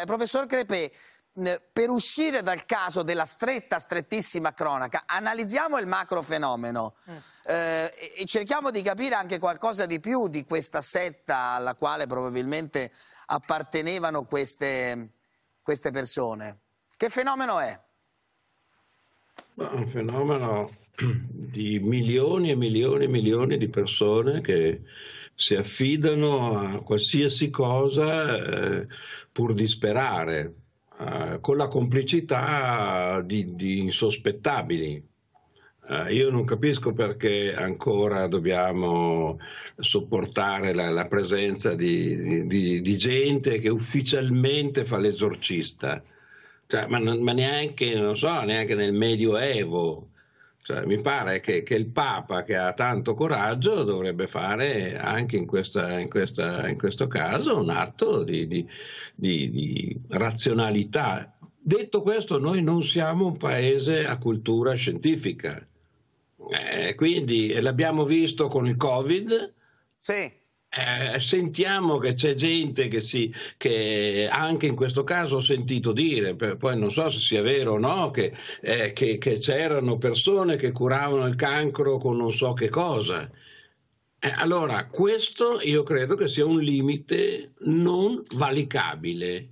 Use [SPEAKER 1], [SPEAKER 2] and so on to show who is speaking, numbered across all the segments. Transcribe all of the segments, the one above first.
[SPEAKER 1] Eh, professor Crepè, per uscire dal caso della stretta, strettissima cronaca, analizziamo il macrofenomeno mm. eh, e cerchiamo di capire anche qualcosa di più di questa setta alla quale probabilmente appartenevano queste, queste persone. Che fenomeno è?
[SPEAKER 2] Un fenomeno di milioni e milioni e milioni di persone che si affidano a qualsiasi cosa eh, pur di sperare eh, con la complicità di, di insospettabili. Uh, io non capisco perché ancora dobbiamo sopportare la, la presenza di, di, di, gente che ufficialmente fa l'esorcista, cioè, ma, ma, neanche, so, neanche nel Medioevo cioè, mi pare che, che, il Papa, che ha tanto coraggio, dovrebbe fare anche in, questa, in, questa, in questo caso un atto di, di, di, di razionalità. Detto questo, noi non siamo un paese a cultura scientifica. Eh, quindi l'abbiamo visto con il Covid.
[SPEAKER 1] Sì.
[SPEAKER 2] Eh, sentiamo che c'è gente che, si, che anche in questo caso ho sentito dire, poi non so se sia vero o no, che, eh, che, che c'erano persone che curavano il cancro con non so che cosa. Eh, allora, questo io credo che sia un limite non valicabile,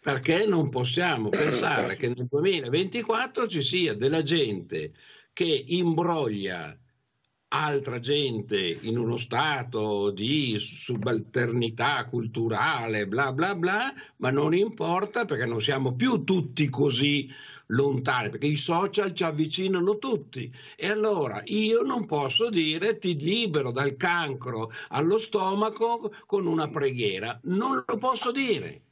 [SPEAKER 2] perché non possiamo pensare che nel 2024 ci sia della gente che imbroglia altra gente in uno stato di subalternità culturale, bla bla bla, ma non importa perché non siamo più tutti così lontani, perché i social ci avvicinano tutti. E allora io non posso dire ti libero dal cancro allo stomaco con una preghiera, non lo posso dire.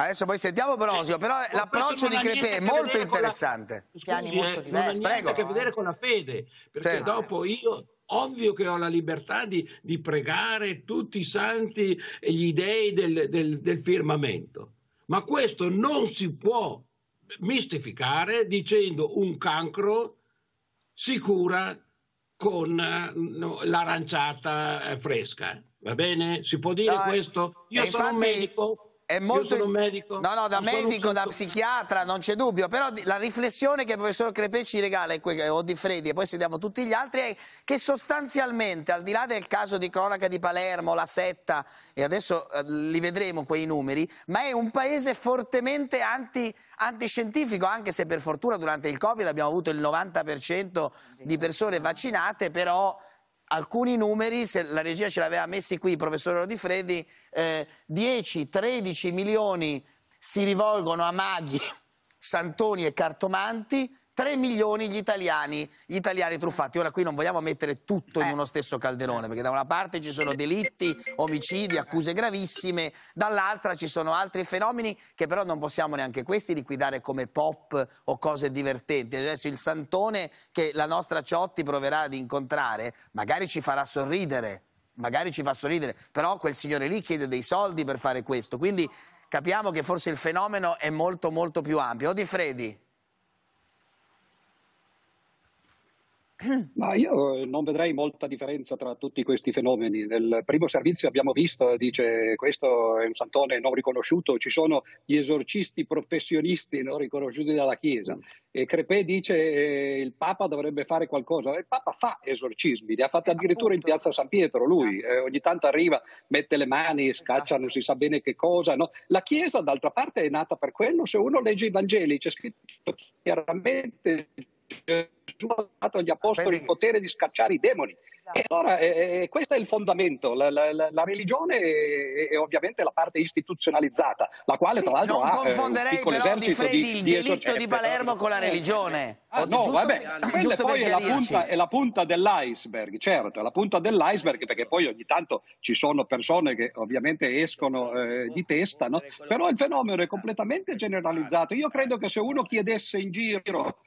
[SPEAKER 1] Adesso poi sentiamo Brosio, però eh, l'approccio di Crepè è molto interessante.
[SPEAKER 2] La... Scusi, eh, non ha niente Prego. a che vedere con la fede, perché certo. dopo io ovvio che ho la libertà di, di, pregare tutti i santi e gli dei del, del, del firmamento, ma questo non si può mistificare dicendo un cancro si cura con no, l'aranciata fresca. Va bene? Si può dire no, questo? Io sono infatti... un medico
[SPEAKER 1] è molto... Io sono medico. No, no, da medico, da psichiatra, non c'è dubbio, però la riflessione che il professor Crepè ci regala, o di Freddi, e poi sentiamo tutti gli altri, è che sostanzialmente, al di là del caso di cronaca di Palermo, la setta, e adesso eh, li vedremo quei numeri, ma è un paese fortemente anti, antiscientifico, anche se per fortuna durante il Covid abbiamo avuto il 90% di persone vaccinate, però alcuni numeri, se la regia ce l'aveva messi qui il professor Rodifredi, eh, 10-13 milioni si rivolgono a maghi, santoni e cartomanti, 3 milioni gli italiani, gli italiani truffati. Ora qui non vogliamo mettere tutto in eh. uno stesso calderone, perché da una parte ci sono delitti, omicidi, accuse gravissime, dall'altra ci sono altri fenomeni che però non possiamo neanche questi liquidare come pop o cose divertenti. Adesso il santone che la nostra Ciotti proverà ad incontrare magari ci farà sorridere, magari ci fa sorridere, però quel signore lì chiede dei soldi per fare questo, quindi capiamo che forse il fenomeno è molto molto più ampio. Odi Fredi?
[SPEAKER 3] Ma io non vedrei molta differenza tra tutti questi fenomeni. Nel primo servizio abbiamo visto, dice questo è un santone non riconosciuto, ci sono gli esorcisti professionisti non riconosciuti dalla Chiesa. E Crepè dice eh, il Papa dovrebbe fare qualcosa. Il Papa fa esorcismi, li ha fatti addirittura in piazza San Pietro, lui eh, ogni tanto arriva, mette le mani, scaccia non si sa bene che cosa. No? La Chiesa d'altra parte è nata per quello, se uno legge i Vangeli c'è scritto chiaramente Gesù ha dato agli apostoli il potere di scacciare i demoni. E allora eh, questo è il fondamento, la, la, la religione è, è, ovviamente la parte istituzionalizzata, la quale sì, tra l'altro
[SPEAKER 1] non
[SPEAKER 3] ha
[SPEAKER 1] confonderei
[SPEAKER 3] eh,
[SPEAKER 1] però di Fredi di, il delitto di Palermo con la religione.
[SPEAKER 3] Ah, no, giusto vabbè, per, quella poi è la, punta, è la, punta, dell'iceberg, certo, è la punta dell'iceberg perché poi ogni tanto ci sono persone che ovviamente escono eh, di testa, no? però il fenomeno è completamente generalizzato. Io credo che se uno chiedesse in giro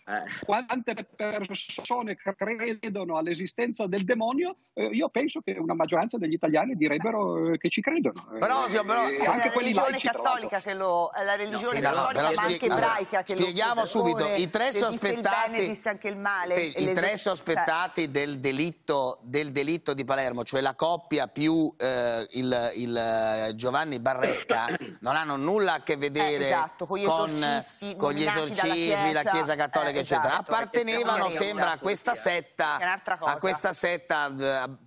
[SPEAKER 3] eh. quante persone persone credono all'esistenza del demonio, eh, io penso che una maggioranza degli italiani direbbero eh, che ci credono.
[SPEAKER 1] Brosio, però,
[SPEAKER 3] Eh, anche
[SPEAKER 4] la
[SPEAKER 3] quelli
[SPEAKER 4] religione
[SPEAKER 3] laici,
[SPEAKER 4] cattolica che lo è la religione
[SPEAKER 1] no,
[SPEAKER 4] cattolica
[SPEAKER 1] però
[SPEAKER 4] ma anche
[SPEAKER 1] spieghi- allora,
[SPEAKER 4] ebraica che
[SPEAKER 1] spieghiamo
[SPEAKER 4] lo
[SPEAKER 1] subito, i tre sospettati-
[SPEAKER 4] il bene esiste anche il male
[SPEAKER 1] Sì, I tre
[SPEAKER 4] cioè,
[SPEAKER 1] sospettati del, delitto, del delitto di Palermo, cioè la coppia più eh, il, il, eh, Giovanni Barrecca, non hanno nulla a che vedere
[SPEAKER 4] Eh, esatto, con gli esorcisti
[SPEAKER 1] con gli esorcismi, la
[SPEAKER 4] Chiesa,
[SPEAKER 1] Chiesa Cattolica,
[SPEAKER 4] eh,
[SPEAKER 1] eccetera.
[SPEAKER 4] esatto,
[SPEAKER 1] Appartenevano,
[SPEAKER 4] perché
[SPEAKER 1] sembra, a questa setta, a questa setta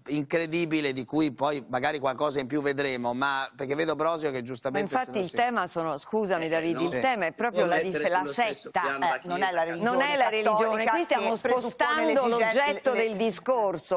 [SPEAKER 1] incredibile di cui poi magari qualcosa in più vedremo, ma perché vedo Brosio che
[SPEAKER 5] Ma
[SPEAKER 1] giustamente...
[SPEAKER 5] infatti
[SPEAKER 1] se
[SPEAKER 5] il
[SPEAKER 1] si-
[SPEAKER 5] tema sono, scusami
[SPEAKER 6] Eh,
[SPEAKER 5] Davide,
[SPEAKER 6] no.
[SPEAKER 5] il tema è proprio
[SPEAKER 6] Può
[SPEAKER 5] la, la setta.
[SPEAKER 4] Eh, non è la religione
[SPEAKER 5] Non è la religione, qui stiamo spostando l'oggetto
[SPEAKER 4] le-
[SPEAKER 5] del discorso.